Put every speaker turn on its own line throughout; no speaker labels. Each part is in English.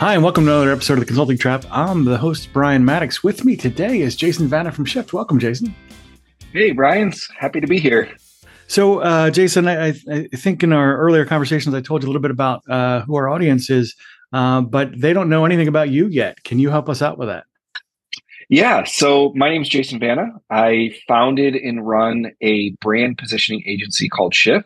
Hi, and welcome to another episode of the Consulting Trap. I'm the host, Brian Mattocks. With me today is Jason Vana from SHFT. Welcome, Jason.
Hey, Brian's happy to be here.
So, uh, Jason, I, I, think in our earlier conversations, I told you a little bit about uh, who our audience is, uh, but they don't know anything about you yet. Can you help us out with that?
Yeah. So, my name is Jason Vana. I founded and run a brand positioning agency called SHFT.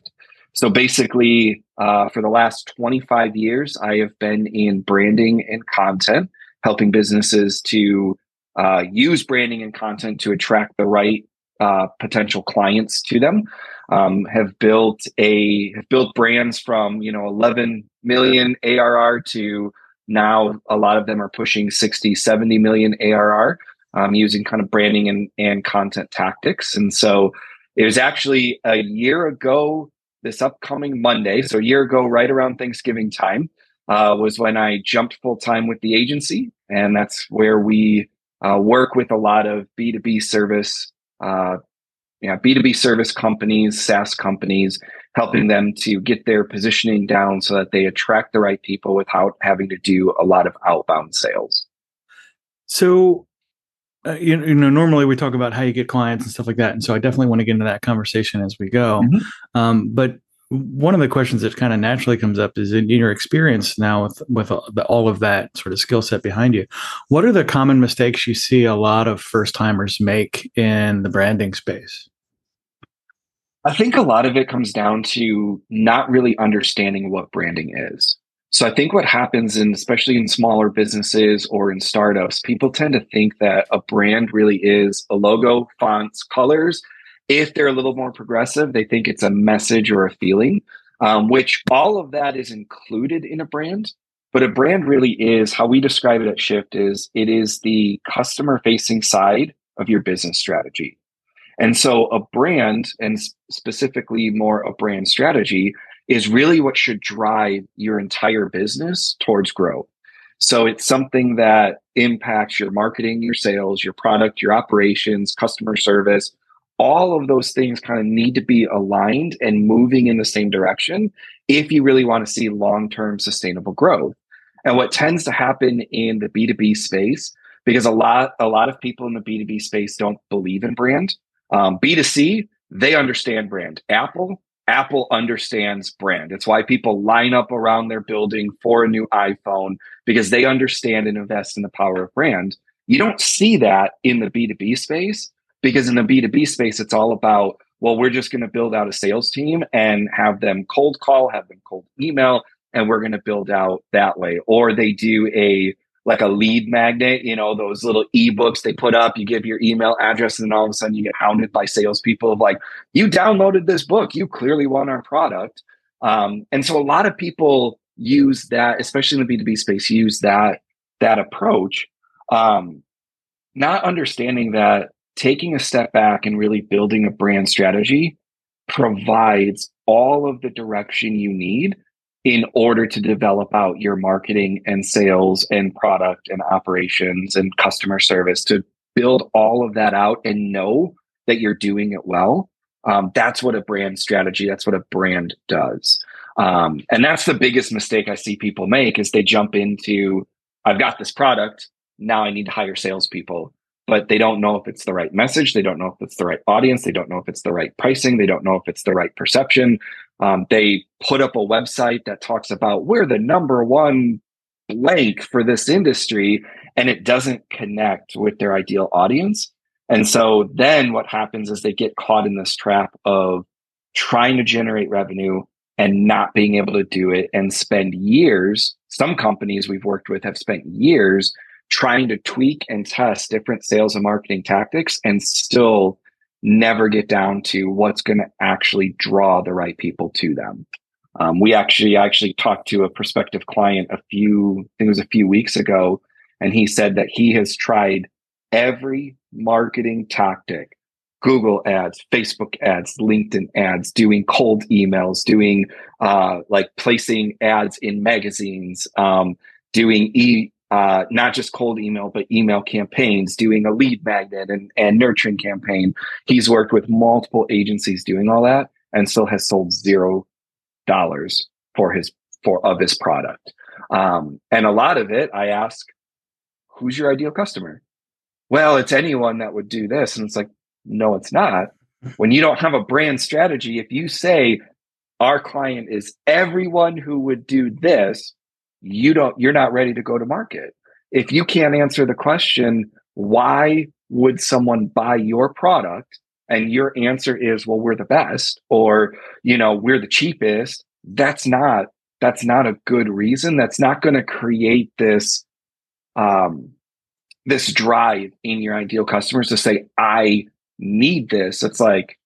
So basically, uh, for the last 25 years, I have been in branding and content, helping businesses to uh, use branding and content to attract the right uh, potential clients to them. Um, have built a have built brands from you know 11 million ARR to now a lot of them are pushing 60 70 million ARR um, using kind of branding and, and content tactics. And so it was actually a year ago this upcoming Monday, so a year ago, right around Thanksgiving time, uh, was when I jumped full time with the agency. And that's where we uh, work with a lot of B2B service, uh, yeah, B2B service companies, SaaS companies, helping them to get their positioning down so that they attract the right people without having to do a lot of outbound sales.
So, uh, you, you, know, normally we talk about how you get clients and stuff like that, and so I definitely want to get into that conversation as we go. Mm-hmm. Um, but one of the questions that kind of naturally comes up is in your experience now with with all of that sort of skill set behind you, what are the common mistakes you see a lot of first timers make in the branding space?
I think a lot of it comes down to not really understanding what branding is. So I think what happens in especially in smaller businesses or in startups, people tend to think that a brand really is a logo, fonts, colors. If they're a little more progressive, they think it's a message or a feeling, um, which all of that is included in a brand. But a brand really is how we describe it at SHFT is it is the customer facing side of your business strategy. And so a brand and specifically more a brand strategy is really what should drive your entire business towards growth. So it's something that impacts your marketing, your sales, your product, your operations, customer service. All of those things kind of need to be aligned and moving in the same direction if you really want to see long term sustainable growth. And what tends to happen in the B2B space, because a lot, a lot of people in the B2B space don't believe in brand. Um, B2C, they understand brand. Apple, Apple understands brand. It's why people line up around their building for a new iPhone because they understand and invest in the power of brand. You don't see that in the B2B space because in the B2B space, it's all about, well, we're just going to build out a sales team and have them cold call, have them cold email, and we're going to build out that way. Or they do a like a lead magnet, you know, those little ebooks they put up, you give your email address, and then all of a sudden you get hounded by salespeople of like, you downloaded this book, you clearly want our product. Um, and so a lot of people use that, especially in the B2B space, use that that approach. Um, not understanding that taking a step back and really building a brand strategy provides all of the direction you need in order to develop out your marketing and sales and product and operations and customer service to build all of that out and know that you're doing it well. Um, that's what a brand strategy, that's what a brand does. Um, and that's the biggest mistake I see people make is they jump into, I've got this product. Now I need to hire salespeople, but they don't know if it's the right message. They don't know if it's the right audience. They don't know if it's the right pricing. They don't know if it's the right perception. Um, they put up a website that talks about we're the number one blank for this industry, and it doesn't connect with their ideal audience. And so then what happens is they get caught in this trap of trying to generate revenue and not being able to do it and spend years. Some companies we've worked with have spent years trying to tweak and test different sales and marketing tactics and still never get down to what's going to actually draw the right people to them. Um, we actually I actually talked to a prospective client a few, I think it was a few weeks ago, and he said that he has tried every marketing tactic Google ads, Facebook ads, LinkedIn ads, doing cold emails, doing uh, like placing ads in magazines, um, doing e uh, not just cold email, but email campaigns, doing a lead magnet and, and nurturing campaign. He's worked with multiple agencies doing all that and still has sold zero dollars for his for of his product. Um, and a lot of it, I ask, who's your ideal customer? Well, it's anyone that would do this. And it's like, no, it's not. When you don't have a brand strategy, if you say our client is everyone who would do this, you don't, you're not ready to go to market. If you can't answer the question, why would someone buy your product? And your answer is, well, we're the best, or, you know, we're the cheapest. That's not, that's not a good reason. That's not going to create this, um, this drive in your ideal customers to say, I need this. It's like,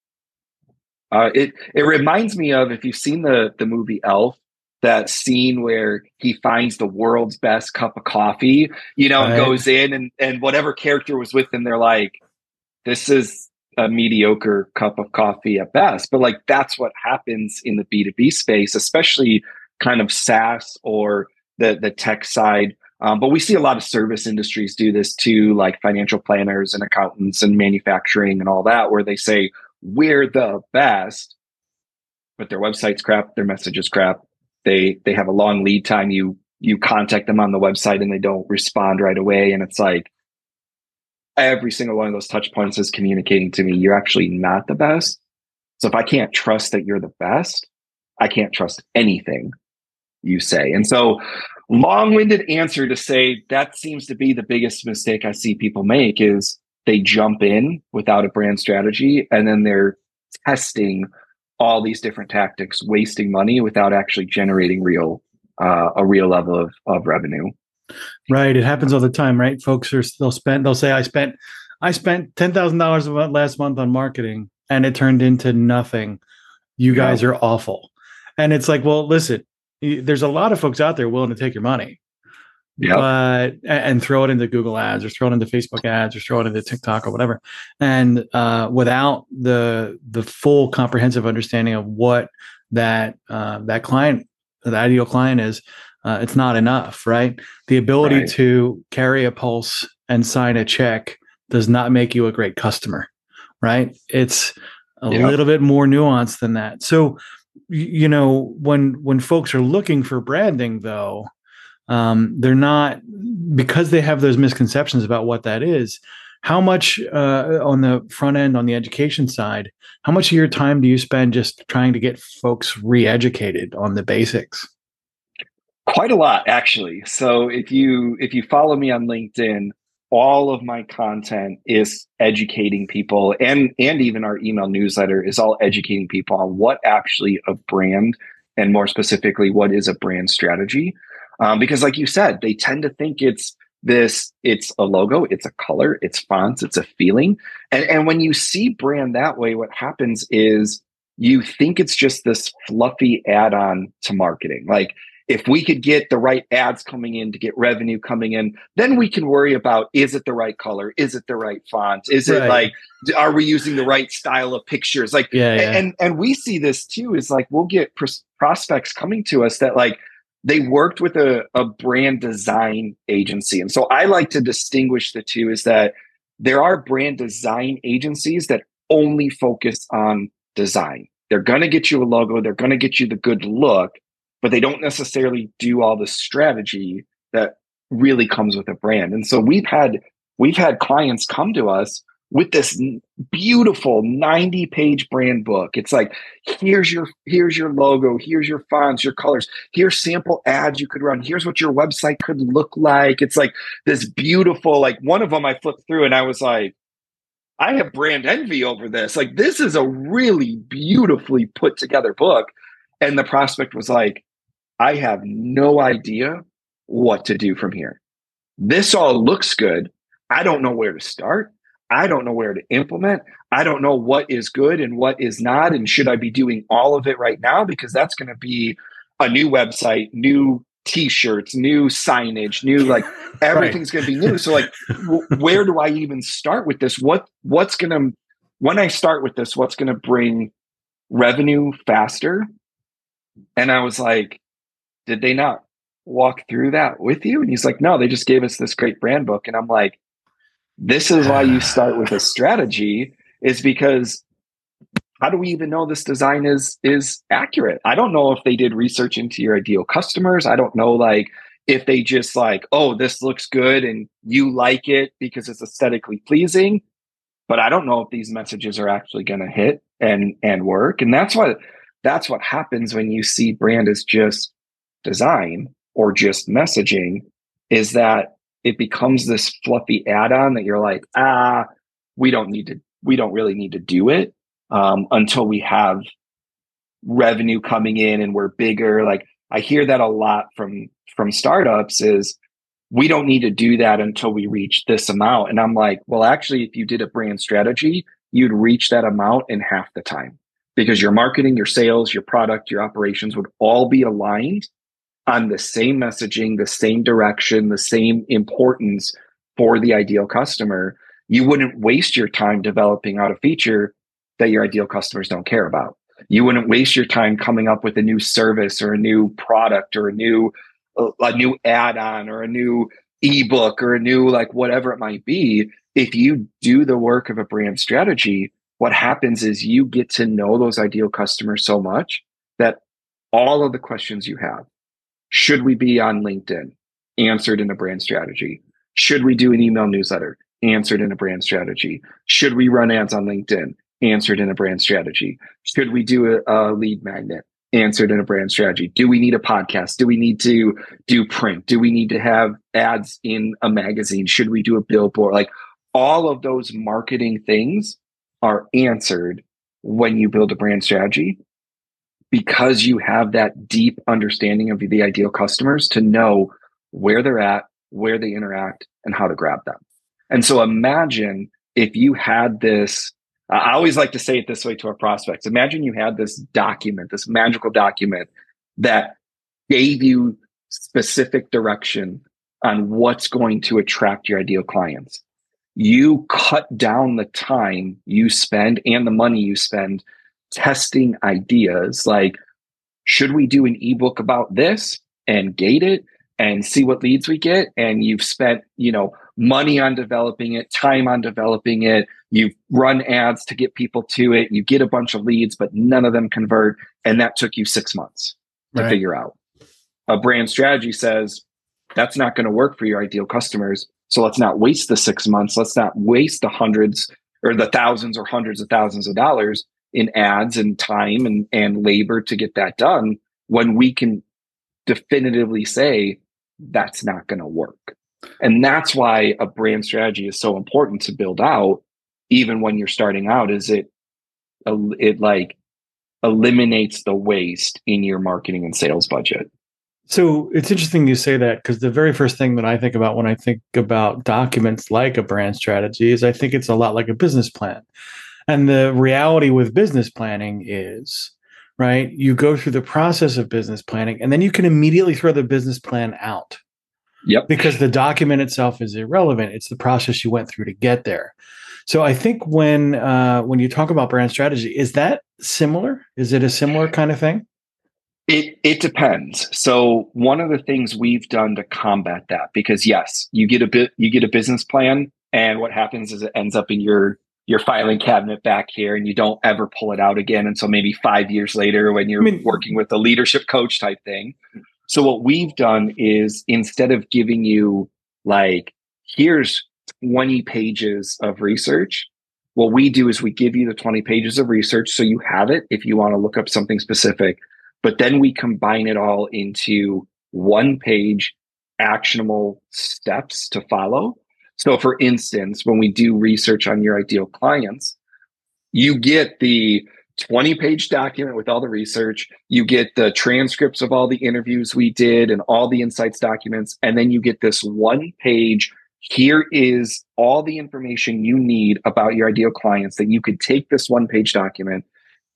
uh, it it reminds me of if you've seen the the movie Elf, that scene where he finds the world's best cup of coffee, you know, right. and goes in and and whatever character was with him, they're like, this is a mediocre cup of coffee at best. But like that's what happens in the B2B space, especially kind of SaaS or the the tech side. Um, but we see a lot of service industries do this too, like financial planners and accountants and manufacturing and all that, where they say, we're the best, but their website's crap, their message is crap. They they have a long lead time. You you contact them on the website and they don't respond right away. And it's like every single one of those touch points is communicating to me you're actually not the best. So if I can't trust that you're the best, I can't trust anything you say. And so long-winded answer to say that seems to be the biggest mistake I see people make is they jump in without a brand strategy and then they're testing all these different tactics, wasting money without actually generating real uh, a real level of, of revenue.
Right. It happens all the time, right? Folks are they'll spend they'll say I spent I spent ten thousand dollars last month on marketing and it turned into nothing. You guys yeah. are awful. And it's like, well, listen, there's a lot of folks out there willing to take your money yep. but and throw it into Google ads or throw it into Facebook ads or throw it into TikTok or whatever. And uh, without the the full comprehensive understanding of what that uh, that client, the ideal client is, uh, it's not enough, right? The ability right. to carry a pulse and sign a check does not make you a great customer, right? It's a little bit more nuanced than that. So, you know, when when folks are looking for branding, though, um, they're not because they have those misconceptions about what that is how much uh, on the front end on the education side how much of your time do you spend just trying to get folks re-educated on the basics?
Quite a lot actually. So if you if you follow me on linkedin all of my content is educating people and and even our email newsletter is all educating people on what actually a brand and more specifically what is a brand strategy um, because like you said they tend to think it's this it's a logo it's a color it's fonts it's a feeling. And and when you see brand that way what happens is you think it's just this fluffy add-on to marketing. Like if we could get the right ads coming in to get revenue coming in then we can worry about is it the right color? Is it the right font? Is right. it like are we using the right style of pictures? Like yeah, yeah. and and we see this too is like we'll get pros- prospects coming to us that like they worked with a, a brand design agency. And so I like to distinguish the two is that there are brand design agencies that only focus on design. They're going to get you a logo, they're going to get you the good look, but they don't necessarily do all the strategy that really comes with a brand. And so we've had we've had clients come to us with this beautiful 90 page brand book. It's like here's your here's your logo here's your fonts your colors here's sample ads you could run here's what your website could look like. It's like this beautiful like one of them i flipped through and i was like i have brand envy over this. Like this is a really beautifully put together book. And the prospect was like i have no idea what to do from here. This all looks good. I don't know where to start I don't know where to implement. I don't know what is good and what is not. And should I be doing all of it right now? Because that's going to be a new website, new t-shirts, new signage, new like everything's right. going to be new. So like, w- where do I even start with this? What what's going to when I start with this? What's going to bring revenue faster? And I was like, did they not walk through that with you? And he's like, no, they just gave us this great brand book. And I'm like, this is why you start with a strategy is because how do we even know this design is is accurate? I don't know if they did research into your ideal customers. I don't know like if they just like, oh, this looks good and you like it because it's aesthetically pleasing. But I don't know if these messages are actually going to hit and and work. And that's what that's what happens when you see brand as just design or just messaging is that it becomes this fluffy add-on that you're like, ah, we don't need to, we don't really need to do it um, until we have revenue coming in and we're bigger. Like I hear that a lot from from startups is we don't need to do that until we reach this amount. And I'm like, well, actually, if you did a brand strategy, you'd reach that amount in half the time because your marketing, your sales, your product, your operations would all be aligned on the same messaging, the same direction, the same importance for the ideal customer. You wouldn't waste your time developing out a feature that your ideal customers don't care about. You wouldn't waste your time coming up with a new service or a new product or a new a new add-on or a new ebook or a new like whatever it might be. If you do the work of a brand strategy, what happens is you get to know those ideal customers so much that all of the questions you have should we be on LinkedIn? Answered in a brand strategy. Should we do an email newsletter? Answered in a brand strategy. Should we run ads on LinkedIn? answered in a brand strategy? Should we do a, a lead magnet? Answered in a brand strategy. Do we need a podcast? Do we need to do print? Do we need to have ads in a magazine? Should we do a billboard? Like all of those marketing things are answered when you build a brand strategy because you have that deep understanding of the ideal customers to know where they're at, where they interact, and how to grab them. And so imagine if you had this I always like to say it this way to our prospects. Imagine you had this document, this magical document that gave you specific direction on what's going to attract your ideal clients. You cut down the time you spend and the money you spend testing ideas like, should we do an ebook about this and gate it and see what leads we get? And you've spent, you know, money on developing it, time on developing it. You've run ads to get people to it. You get a bunch of leads, but none of them convert. And that took you six months to right. figure out. A brand strategy says that's not going to work for your ideal customers. So let's not waste the six months. Let's not waste the hundreds or the thousands or hundreds of thousands of dollars in ads and time and, and labor to get that done when we can definitively say that's not going to work. And that's why a brand strategy is so important to build out, even when you're starting out, is it, it like eliminates the waste in your marketing and sales budget.
So it's interesting you say that because the very first thing that I think about when I think about documents like a brand strategy is I think it's a lot like a business plan. And the reality with business planning is, right, you go through the process of business planning and then you can immediately throw the business plan out
Yep.
Because the document itself is irrelevant. It's the process you went through to get there. So I think when uh, when you talk about brand strategy, is that similar? Is it a similar kind of thing?
It it depends. So one of the things we've done to combat that, because yes, you get a bit you get a business plan, and what happens is it ends up in your your filing cabinet back here, and you don't ever pull it out again until maybe five years later when you're I mean, working with a leadership coach type thing. So what we've done is instead of giving you like, here's 20 pages of research, what we do is we give you the 20 pages of research so you have it if you want to look up something specific, but then we combine it all into one page actionable steps to follow. So for instance, when we do research on your ideal clients, you get the 20 page document with all the research. You get the transcripts of all the interviews we did and all the insights documents. And then you get this one page. Here is all the information you need about your ideal clients that you could take this one page document,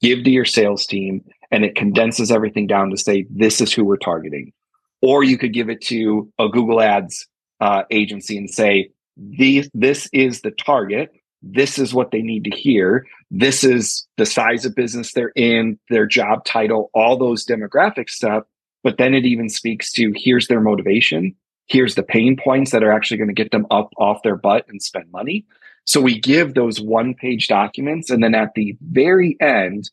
give to your sales team, and it condenses everything down to say, this is who we're targeting. Or you could give it to a Google Ads uh, agency and say, this is the target this is what they need to hear. This is the size of business they're in, their job title, all those demographic stuff. But then it even speaks to here's their motivation. Here's the pain points that are actually going to get them up off their butt and spend money. So we give those one page documents. And then at the very end,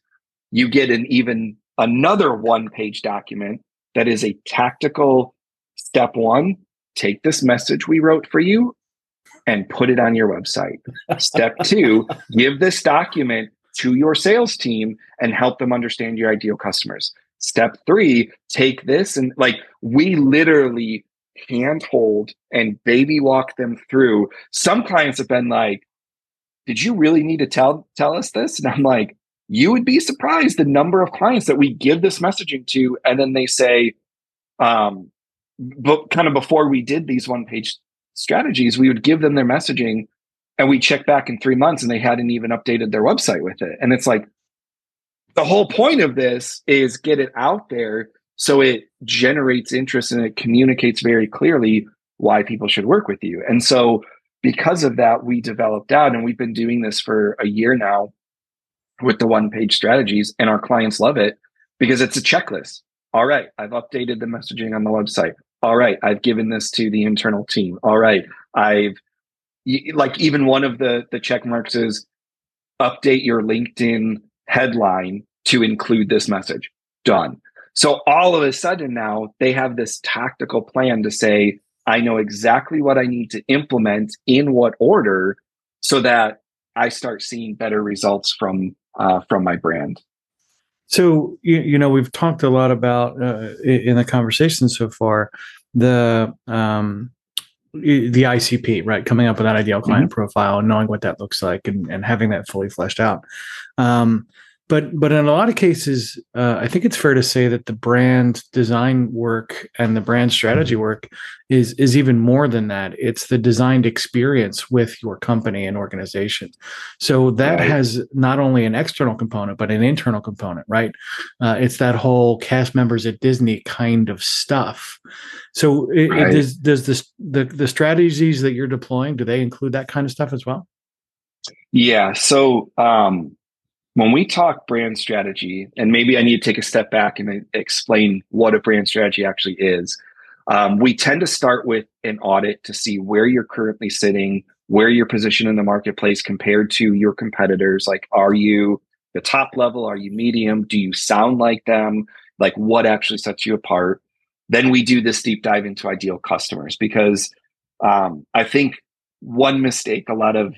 you get an even another one page document that is a tactical step one take this message we wrote for you and put it on your website. Step two, give this document to your sales team and help them understand your ideal customers. Step three, take this and like we literally handhold and baby walk them through. Some clients have been like, did you really need to tell tell us this? And I'm like, you would be surprised the number of clients that we give this messaging to, and then they say, um, but kind of before we did these one page strategies, we would give them their messaging and we check back in three months and they hadn't even updated their website with it. And it's like the whole point of this is get it out there so it generates interest and it communicates very clearly why people should work with you. And so because of that, we developed out and we've been doing this for a year now with the one page strategies and our clients love it because it's a checklist. All right, I've updated the messaging on the website. All right, I've given this to the internal team. All right, I've like even one of the the check marks is update your LinkedIn headline to include this message. Done. So all of a sudden now they have this tactical plan to say, I know exactly what I need to implement in what order so that I start seeing better results from uh, from my brand.
So you, you know we've talked a lot about uh, in the conversation so far the um, the ICP right coming up with that ideal client mm-hmm. profile and knowing what that looks like and, and having that fully fleshed out. Um, but but in a lot of cases uh, i think it's fair to say that the brand design work and the brand strategy work is is even more than that. It's the designed experience with your company and organization. So that right. has not only an external component but an internal component right? Uh, it's that whole cast members at disney kind of stuff. So it, right. it does does this the the strategies that you're deploying do they include that kind of stuff as well?
Yeah. So um when we talk brand strategy, and maybe I need to take a step back and explain what a brand strategy actually is. Um, we tend to start with an audit to see where you're currently sitting, where you're positioned in the marketplace compared to your competitors. Like, are you the top level? Are you medium? Do you sound like them? Like, what actually sets you apart? Then we do this deep dive into ideal customers because um, I think one mistake a lot of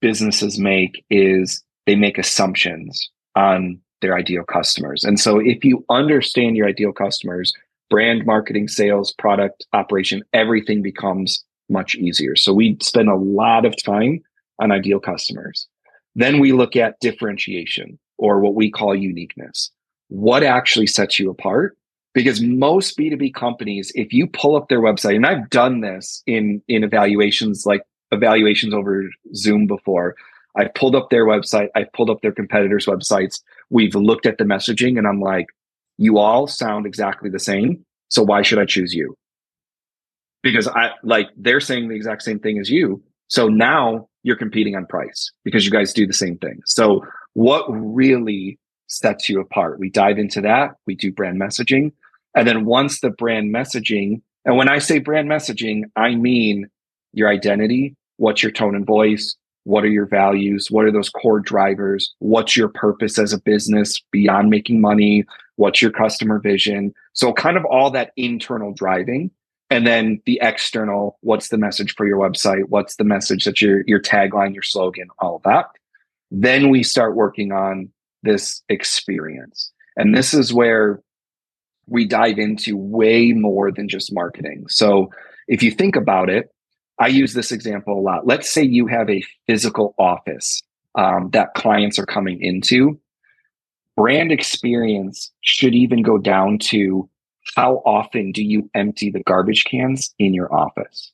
businesses make is they make assumptions on their ideal customers. And so if you understand your ideal customers, brand marketing, sales, product operation, everything becomes much easier. So we spend a lot of time on ideal customers. Then we look at differentiation or what we call uniqueness. What actually sets you apart? Because most B2B companies, if you pull up their website, and I've done this in, in evaluations like evaluations over Zoom before, I've pulled up their website. I've pulled up their competitors' websites. We've looked at the messaging and I'm like, you all sound exactly the same. So why should I choose you? Because I like they're saying the exact same thing as you. So now you're competing on price because you guys do the same thing. So what really sets you apart? We dive into that. We do brand messaging. And then once the brand messaging, and when I say brand messaging, I mean your identity, what's your tone and voice, what are your values? What are those core drivers? What's your purpose as a business beyond making money? What's your customer vision? So, kind of all that internal driving. And then the external, what's the message for your website? What's the message that your, your tagline, your slogan, all of that. Then we start working on this experience. And this is where we dive into way more than just marketing. So if you think about it, I use this example a lot. Let's say you have a physical office um, that clients are coming into. Brand experience should even go down to how often do you empty the garbage cans in your office?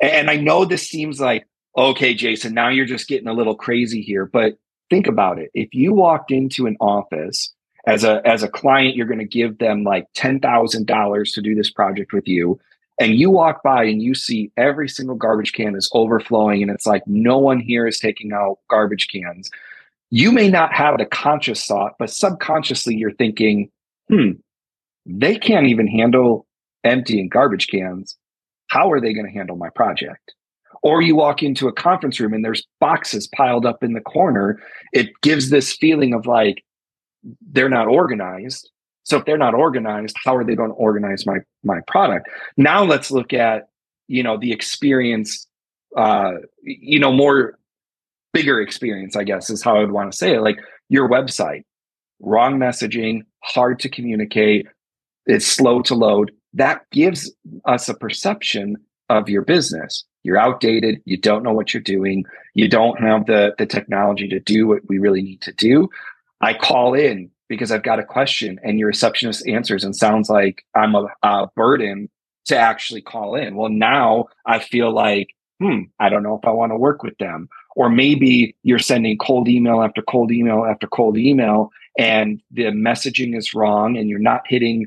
And I know this seems like, okay, Jason, now you're just getting a little crazy here, but think about it. If you walked into an office as a as a client, you're going to give them like $10,000 to do this project with you and you walk by and you see every single garbage can is overflowing and it's like no one here is taking out garbage cans you may not have the conscious thought but subconsciously you're thinking hmm they can't even handle emptying garbage cans how are they going to handle my project Or you walk into a conference room and there's boxes piled up in the corner. It gives this feeling of like they're not organized. So if they're not organized, how are they going to organize my my product? Now let's look at you know the experience, uh, you know more bigger experience. I guess is how I would want to say it. Like your website, wrong messaging, hard to communicate, it's slow to load. That gives us a perception of your business. You're outdated. You don't know what you're doing. You don't have the the technology to do what we really need to do. I call in because I've got a question and your receptionist answers and sounds like I'm a, a burden to actually call in. Well, now I feel like, hmm, I don't know if I want to work with them. Or maybe you're sending cold email after cold email after cold email and the messaging is wrong and you're not hitting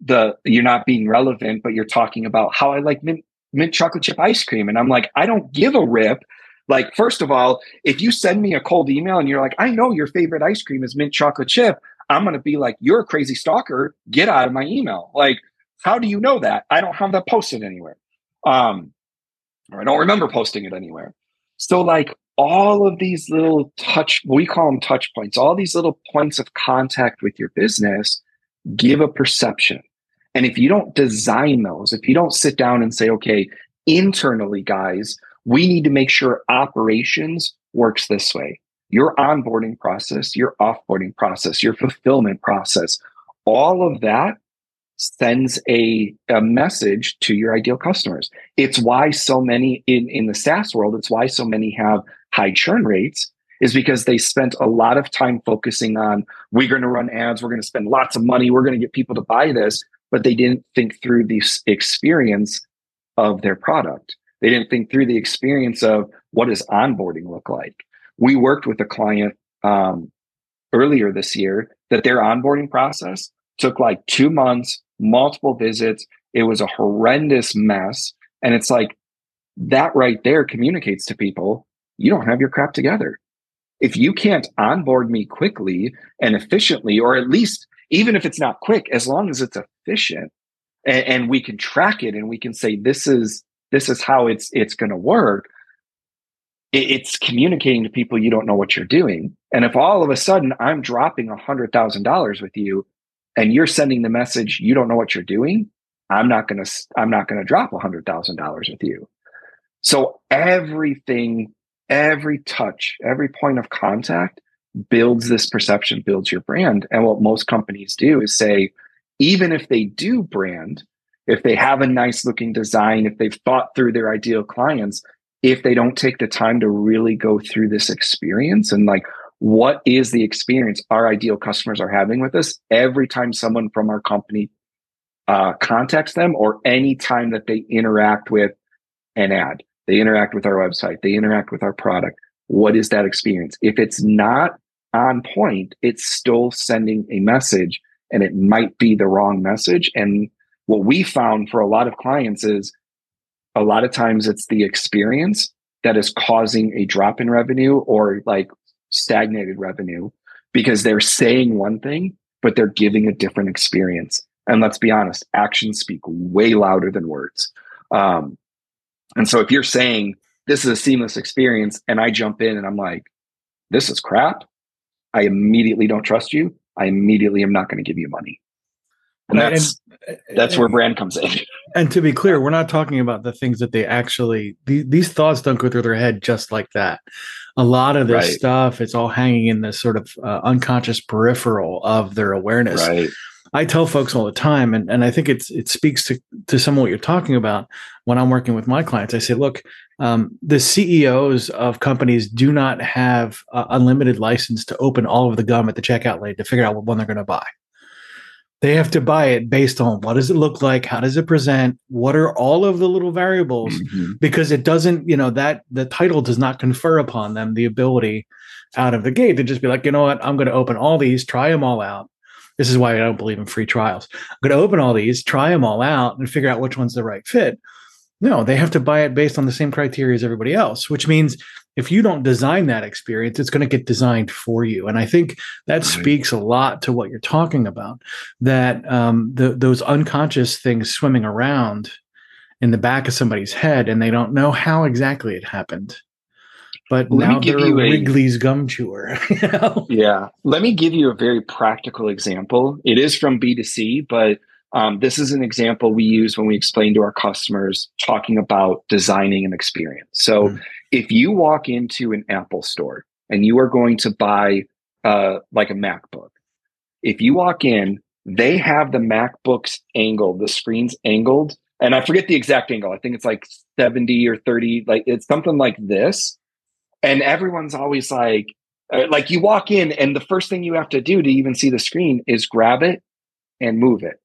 the, you're not being relevant, but you're talking about how I like mint, mint chocolate chip ice cream. And I'm like, I don't give a rip like, first of all, if you send me a cold email and you're like, I know your favorite ice cream is mint chocolate chip, I'm going to be like, you're a crazy stalker. Get out of my email. Like, how do you know that? I don't have that posted anywhere. Um, or I don't remember posting it anywhere. So, like, all of these little touch, we call them touch points, all these little points of contact with your business give a perception. And if you don't design those, if you don't sit down and say, okay, internally, guys, we need to make sure operations works this way. Your onboarding process, your offboarding process, your fulfillment process, all of that sends a, a message to your ideal customers. It's why so many in, in the SaaS world, it's why so many have high churn rates is because they spent a lot of time focusing on we're going to run ads, we're going to spend lots of money, we're going to get people to buy this, but they didn't think through the experience of their product. They didn't think through the experience of what does onboarding look like. We worked with a client um, earlier this year that their onboarding process took like two months, multiple visits. It was a horrendous mess. And it's like that right there communicates to people you don't have your crap together. If you can't onboard me quickly and efficiently, or at least even if it's not quick, as long as it's efficient and, and we can track it and we can say, this is this is how it's it's going to work it's communicating to people you don't know what you're doing. And if all of a sudden i'm dropping a hundred thousand dollars with you and you're sending the message you don't know what you're doing i'm not going to i'm not going to drop a hundred thousand dollars with you. So everything every touch every point of contact builds this perception builds your brand. And what most companies do is say even if they do brand if they have a nice looking design, if they've thought through their ideal clients, if they don't take the time to really go through this experience and like, what is the experience our ideal customers are having with us every time someone from our company uh, contacts them or any time that they interact with an ad, they interact with our website, they interact with our product. What is that experience? If it's not on point, it's still sending a message and it might be the wrong message. And what we found for a lot of clients is a lot of times it's the experience that is causing a drop in revenue or like stagnated revenue because they're saying one thing, but they're giving a different experience. And let's be honest, actions speak way louder than words. Um, and so if you're saying this is a seamless experience and I jump in and I'm like, this is crap, I immediately don't trust you. I immediately am not going to give you money. And that's and, that's where brand comes in.
And to be clear, we're not talking about the things that they actually the, these thoughts don't go through their head just like that. A lot of this right. stuff, it's all hanging in this sort of uh, unconscious peripheral of their awareness.
Right.
I tell folks all the time, and, and I think it's it speaks to to some of what you're talking about when I'm working with my clients. I say, look, um, the CEOs of companies do not have uh, unlimited license to open all of the gum at the checkout lane to figure out what one they're going to buy. They have to buy it based on what does it look like, how does it present, what are all of the little variables, mm-hmm. because it doesn't, you know, that the title does not confer upon them the ability out of the gate to just be like, you know what, I'm going to open all these, try them all out. This is why I don't believe in free trials. I'm going to open all these, try them all out, and figure out which one's the right fit. No, they have to buy it based on the same criteria as everybody else, which means if you don't design that experience, it's going to get designed for you. And I think that right. speaks a lot to what you're talking about. That um, the, those unconscious things swimming around in the back of somebody's head and they don't know how exactly it happened. But
Let
now they're
you a-
Wrigley's gum chewer. you know?
Yeah. Let me give you a very practical example. It is from B2C, but um, this is an example we use when we explain to our customers talking about designing an experience. So
Mm.
if you walk into an Apple store and you are going to buy uh, like a MacBook, if you walk in, they have the MacBooks angled, the screen's angled, and I forget the exact angle. I think it's like 70 or 30, like it's something like this. And everyone's always like, uh, like you walk in and the first thing you have to do to even see the screen is grab it and move it.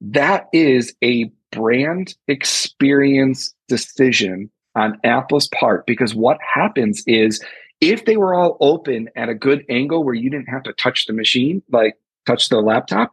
That is a brand experience decision on Apple's part because what happens is if they were all open at a good angle where you didn't have to touch the machine, like touch the laptop,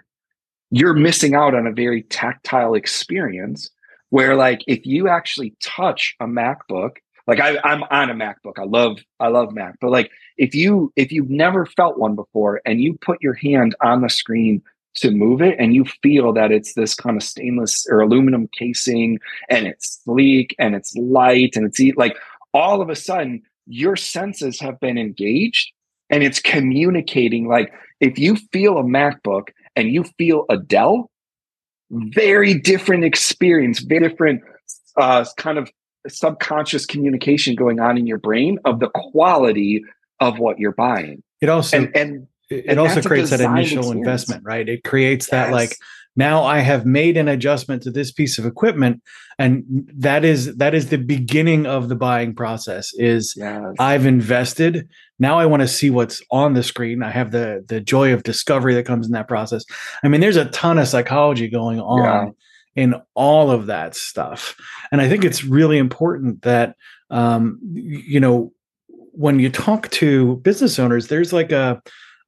you're missing out on a very tactile experience where like if you actually touch a MacBook, like I, I'm on a MacBook. I love I love Mac, but like if you if you've never felt one before and you put your hand on the screen to move it and you feel that it's this kind of stainless or aluminum casing and it's sleek and it's light and it's like all of a sudden your senses have been engaged and it's communicating like if you feel a MacBook and you feel a Dell, very different experience, very different uh, kind of subconscious communication going on in your brain of the quality of what you're buying.
It also
And and
it
and
also creates that initial
experience.
investment, right? It creates that like now I have made an adjustment to this piece of equipment, and that is that is the beginning of the buying process. Is
yes.
I've invested. Now I want to see what's on the screen. I have the the joy of discovery that comes in that process. I mean, there's a ton of psychology going on
Yeah.
in all of that stuff, and I think it's really important that um, you know when you talk to business owners, there's like a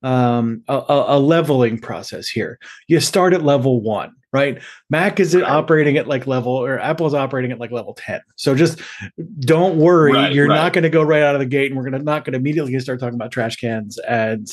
um, a, a leveling process here. You start at level one, right? Mac is operating at like level, or Apple is operating at like level ten. So just don't worry,
Right,
you're
right.
not going to go right out of the gate, and we're gonna not going to immediately start talking about trash cans and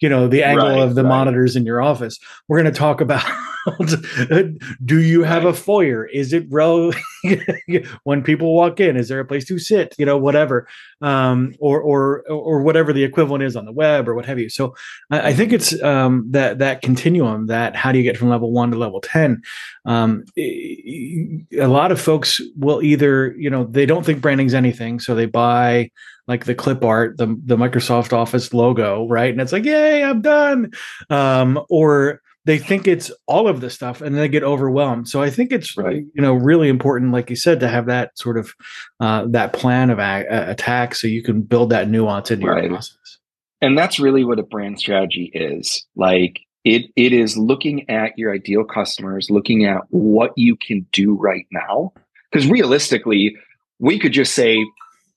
you know the angle
Right,
of the monitors in your office. We're going to talk about do you have a foyer? Is it rel when people walk in? Is there a place to sit? You know, whatever, um, or or or whatever the equivalent is on the web or what have you. So I, I think it's um, that that continuum. That how do you get from level one to level ten? Um, a lot of folks will either you know they don't think branding's anything, so they buy like the clip art, the the Microsoft Office logo, right? And it's like, yay, I'm done. Um, or they think it's all of this stuff and they get overwhelmed. So I think it's
Right.
you know really important, like you said, to have that sort of uh, that plan of a- attack so you can build that nuance into
Right.
your process.
and that's really what a brand strategy is like it it is looking at your ideal customers looking at what you can do right now because realistically we could just say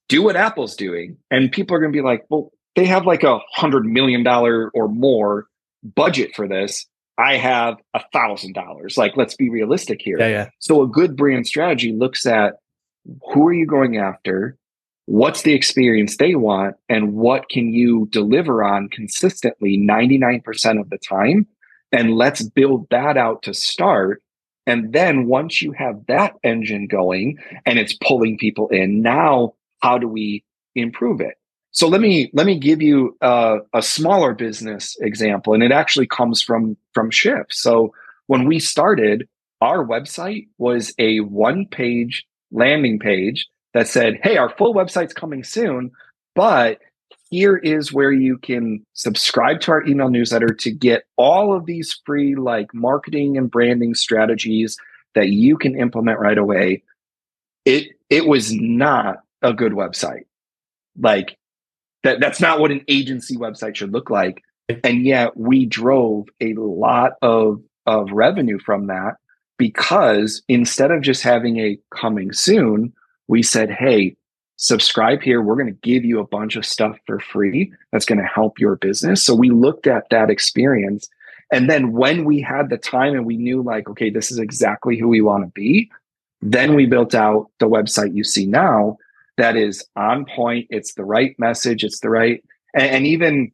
do what apple's doing and people are going to be like well they have like a hundred million dollar or more budget for this i have a thousand dollars like let's be realistic here
Yeah, yeah.
so a good brand strategy looks at who are you going after? What's the experience they want? And what can you deliver on consistently 99% of the time? And let's build that out to start. And then once you have that engine going and it's pulling people in, now how do we improve it? So let me let me give you a, a smaller business example, and it actually comes from from SHFT. So when we started, our website was a one page landing page that said, Hey, our full website's coming soon, but here is where you can subscribe to our email newsletter to get all of these free like marketing and branding strategies that you can implement right away. It it was not a good website. Like that that's not what an agency website should look like. And yet we drove a lot of of revenue from that because instead of just having a coming soon, we said, hey, subscribe here. We're going to give you a bunch of stuff for free that's going to help your business. So we looked at that experience. And then when we had the time and we knew, like, okay, this is exactly who we want to be, then we built out the website you see now that is on point. It's the right message. It's the right, and, and even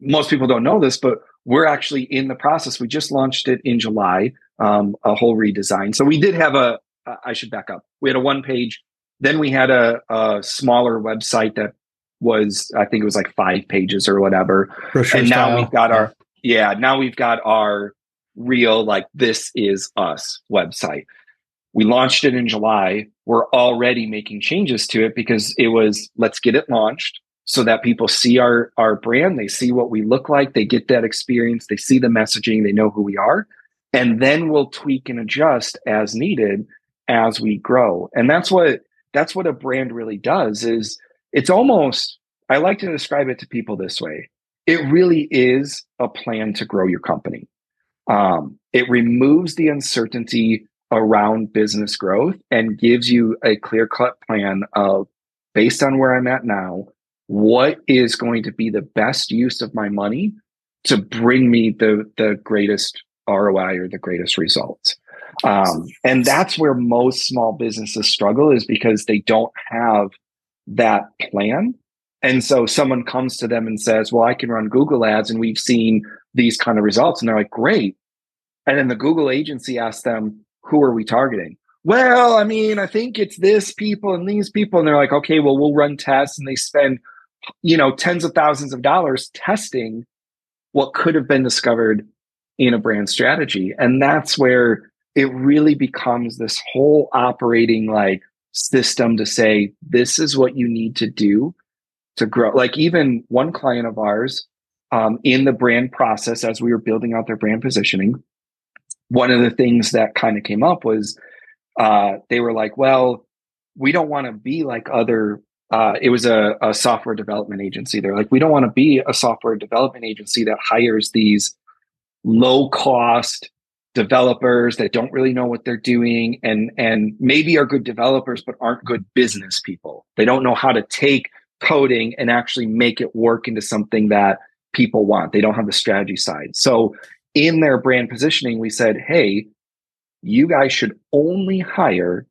most people don't know this, but we're actually in the process. We just launched it in July, um, a whole redesign. So we did have a uh, should back up. We had a one page, then we had a, a smaller website that was, I think it was like five pages or whatever. Brochure and now we've got our, yeah, now we've got our real, like, this is us website. We launched it in July. We're already making changes to it because it was, let's get it launched so that people see our our brand. They see what we look like. They get that experience. They see the messaging. They know who we are. And then we'll tweak and adjust as needed as we grow. And that's what that's what a brand really does is it's almost i like to describe it to people this way. It really is a plan to grow your company. Um, it removes the uncertainty around business growth and gives you a clear cut plan of based on where i'm at now what is going to be the best use of my money to bring me the the greatest ROI or the greatest results. Um, and that's where most small businesses struggle is because they don't have that plan. And so someone comes to them and says, Well, I can run Google ads and we've seen these kind of results. And they're like, Great. And then the Google agency asks them, Who are we targeting? Well, I mean, I think it's this people and these people. And they're like, Okay, well, we'll run tests. And they spend you know, tens of thousands of dollars testing what could have been discovered in a brand strategy. And that's where it really becomes this whole operating like system to say, this is what you need to do to grow. Like even one client of ours um, in the brand process, as we were building out their brand positioning, one of the things that kind of came up was uh, they were like, well, we don't want to be like other uh, it was a, a, software development agency. They're like, we don't want to be a software development agency that hires these low cost developers that don't really know what they're doing and and maybe are good developers but aren't good business people. They don't know how to take coding and actually make it work into something that people want. They don't have the strategy side. So in their brand positioning, we said, hey, you guys should only hire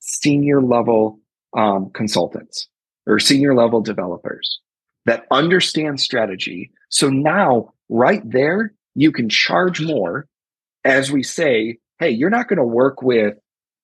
senior level um, consultants or senior level developers that understand strategy. So now, right there, you can charge more as we say, hey, you're not going to work with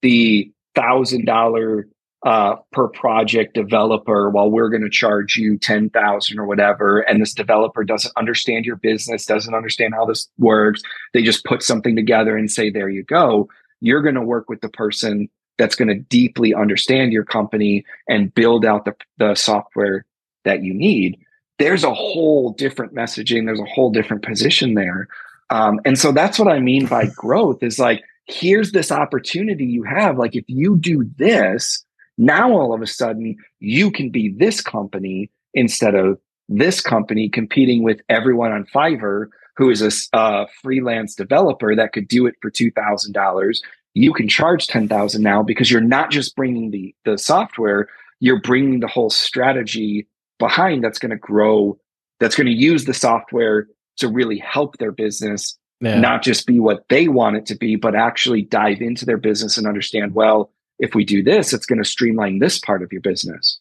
the thousand dollar uh, per project developer while we're going to charge you 10,000 or whatever. And this developer doesn't understand your business, doesn't understand how this works. They just put something together and say, there you go. You're going to work with the person that's going to deeply understand your company and build out the, the software that you need there's a whole different messaging there's a whole different position there um, and so that's what i mean by growth is like here's this opportunity you have like if you do this now all of a sudden you can be this company instead of this company competing with everyone on fiverr who is a uh, freelance developer that could do it for $2000 you can charge 10,000 now because you're not just bringing the the software, you're bringing the whole strategy behind that's going to grow that's going to use the software to really help their business yeah. not just be what they want it to be but actually dive into their business and understand well if we do this it's going to streamline this part of your business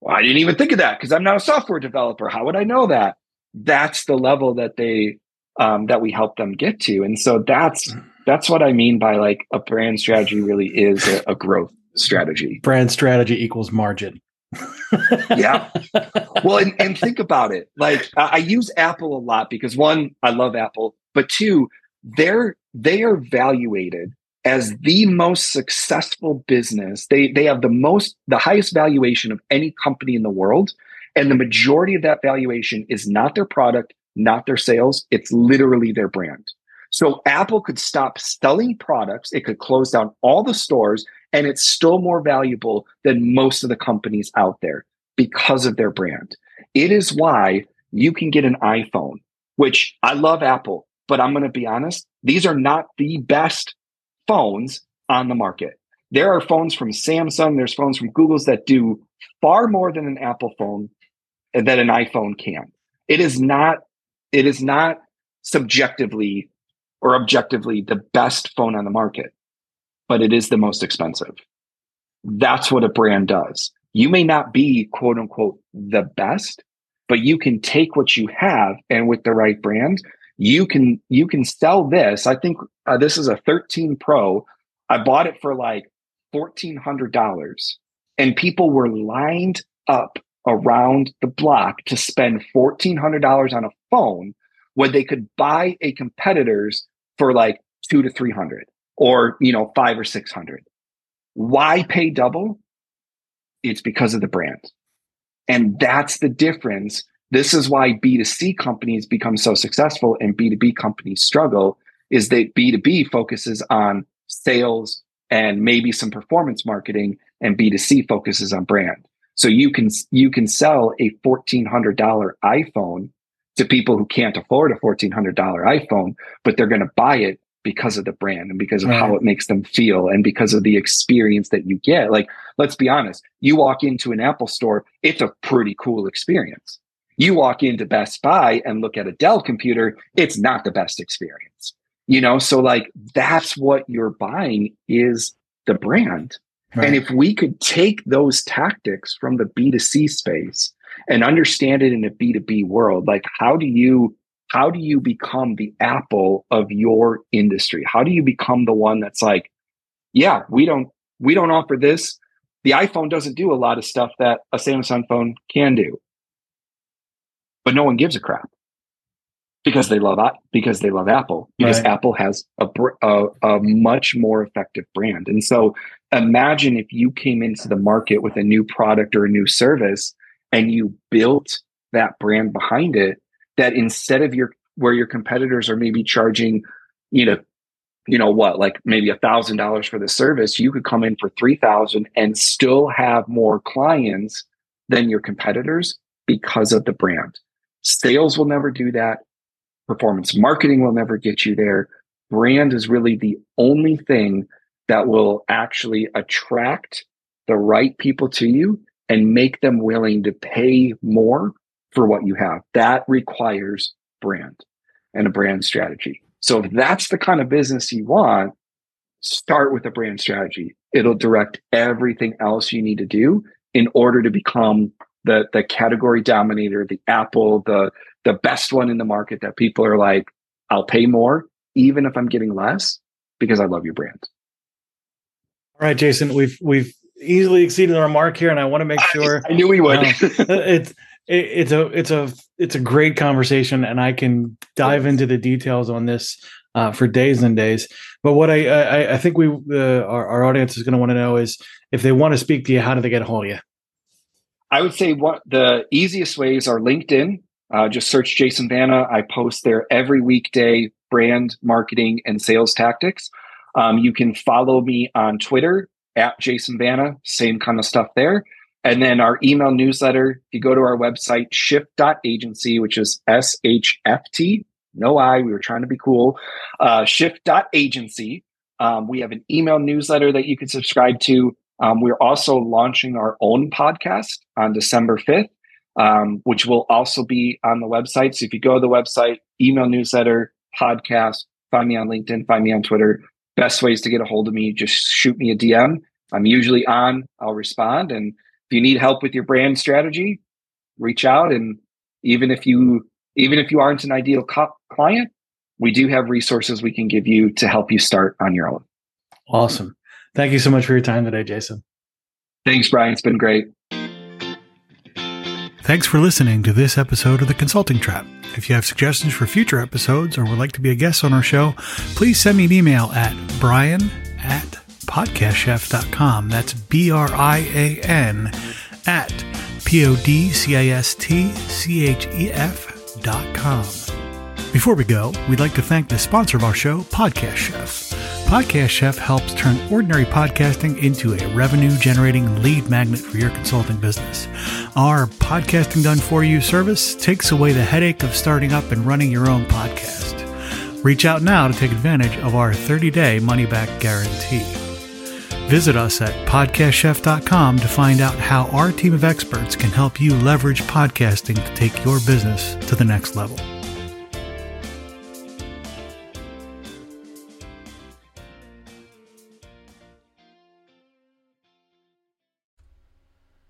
well, i didn't even think of that because i'm not a software developer how would i know that that's the level that they um, that we help them get to and so that's mm that's what I mean by like a brand strategy really is a, a growth strategy.
Brand strategy equals margin.
yeah. Well, and, and think about it. Like I, I use Apple a lot because one, I love Apple, but two, they're they are valuated as the most successful business. They they have the most the highest valuation of any company in the world. And the majority of that valuation is not their product, not their sales. It's literally their brand. So Apple could stop selling products, it could close down all the stores, and it's still more valuable than most of the companies out there because of their brand. It is why you can get an iPhone, which I love Apple, but I'm going to be honest, these are not the best phones on the market. There are phones from Samsung, there's phones from Google's that do far more than an Apple phone that an iPhone can. It is not it is not subjectively or objectively the best phone on the market, but it is the most expensive. That's what a brand does. You may not be quote unquote the best, but you can take what you have and with the right brand, you can you can sell this. I think uh, this is a 13 Pro. I bought it for like $1,400 and people were lined up around the block to spend $1,400 on a phone when they could buy a competitor's for like two to 300 or, you know, five or 600. Why pay double? It's because of the brand. And that's the difference. This is why B2C companies become so successful and B2B companies struggle is that B2B focuses on sales and maybe some performance marketing and B2C focuses on brand. So you can you can sell a $1400 iPhone to people who can't afford a $1400 iPhone, but they're going to buy it because of the brand and because of right. how it makes them feel and because of the experience that you get. Like let's be honest, you walk into an Apple store, it's a pretty cool experience. You walk into Best Buy and look at a Dell computer, it's not the best experience. You know so like that's what you're buying is the brand. Right. and if we could take those tactics from the b2c space and understand it in a b2b world like how do you how do you become the apple of your industry? How do you become the one that's like yeah we don't we don't offer this. The iphone doesn't do a lot of stuff that a samsung phone can do but no one gives a crap because they love because they love Apple because right. Apple has a, a, a much more effective brand. And so imagine if you came into the market with a new product or a new service and you built that brand behind it that instead of your where your competitors are maybe charging you know you know what like maybe a thousand dollars for the service you could come in for three thousand and still have more clients than your competitors because of the brand sales will never do that Performance marketing will never get you there. Brand is really the only thing that will actually attract the right people to you and make them willing to pay more for what you have. That requires brand and a brand strategy. So if that's the kind of business you want, start with a brand strategy. It'll direct everything else you need to do in order to become the the category dominator, the Apple, the the best one in the market that people are like, I'll pay more, even if I'm getting less, because I love your brand.
All right, Jason, we've we've easily exceeded our mark here, and I want to make sure.
I, I knew we would.
Um, it's it, it's a it's a it's a great conversation, and I can dive into the details on this uh, for days and days. But what I I, I think we uh, our, our audience is going to want to know is if they want to speak to you, how do they get a hold of you?
I would say what the easiest ways are LinkedIn. Uh, just search Jason Vana. I post there every weekday brand marketing and sales tactics. Um, you can follow me on Twitter at Jason Vana, same kind of stuff there. And then our email newsletter, if you go to our website, shft.agency, which is S H F T, no I, we were trying to be cool, uh, shft.agency. Um, we have an email newsletter that you can subscribe to. Um, we're also launching our own podcast on December 5th, um, which will also be on the website. So if you go to the website, email newsletter, podcast, find me on LinkedIn, find me on Twitter. Best ways to get a hold of me, just shoot me a DM. I'm usually on, I'll respond. And if you need help with your brand strategy, reach out. And even if you, even if you aren't an ideal co- client, we do have resources we can give you to help you start on your own.
Awesome. Thank you so much for your time today, Jason.
Thanks, Brian. It's been great.
Thanks for listening to this episode of The Consulting Trap. If you have suggestions for future episodes or would like to be a guest on our show, please send me an email at brian at podcastchef.com. That's B R I A N at P O D C I S T C H E F dot com. Before we go, we'd like to thank the sponsor of our show, Podcast Chef. Podcast Chef helps turn ordinary podcasting into a revenue generating lead magnet for your consulting business. Our podcasting done for you service takes away the headache of starting up and running your own podcast. Reach out now to take advantage of our 30 day money back guarantee. Visit us at podcastchef.com to find out how our team of experts can help you leverage podcasting to take your business to the next level.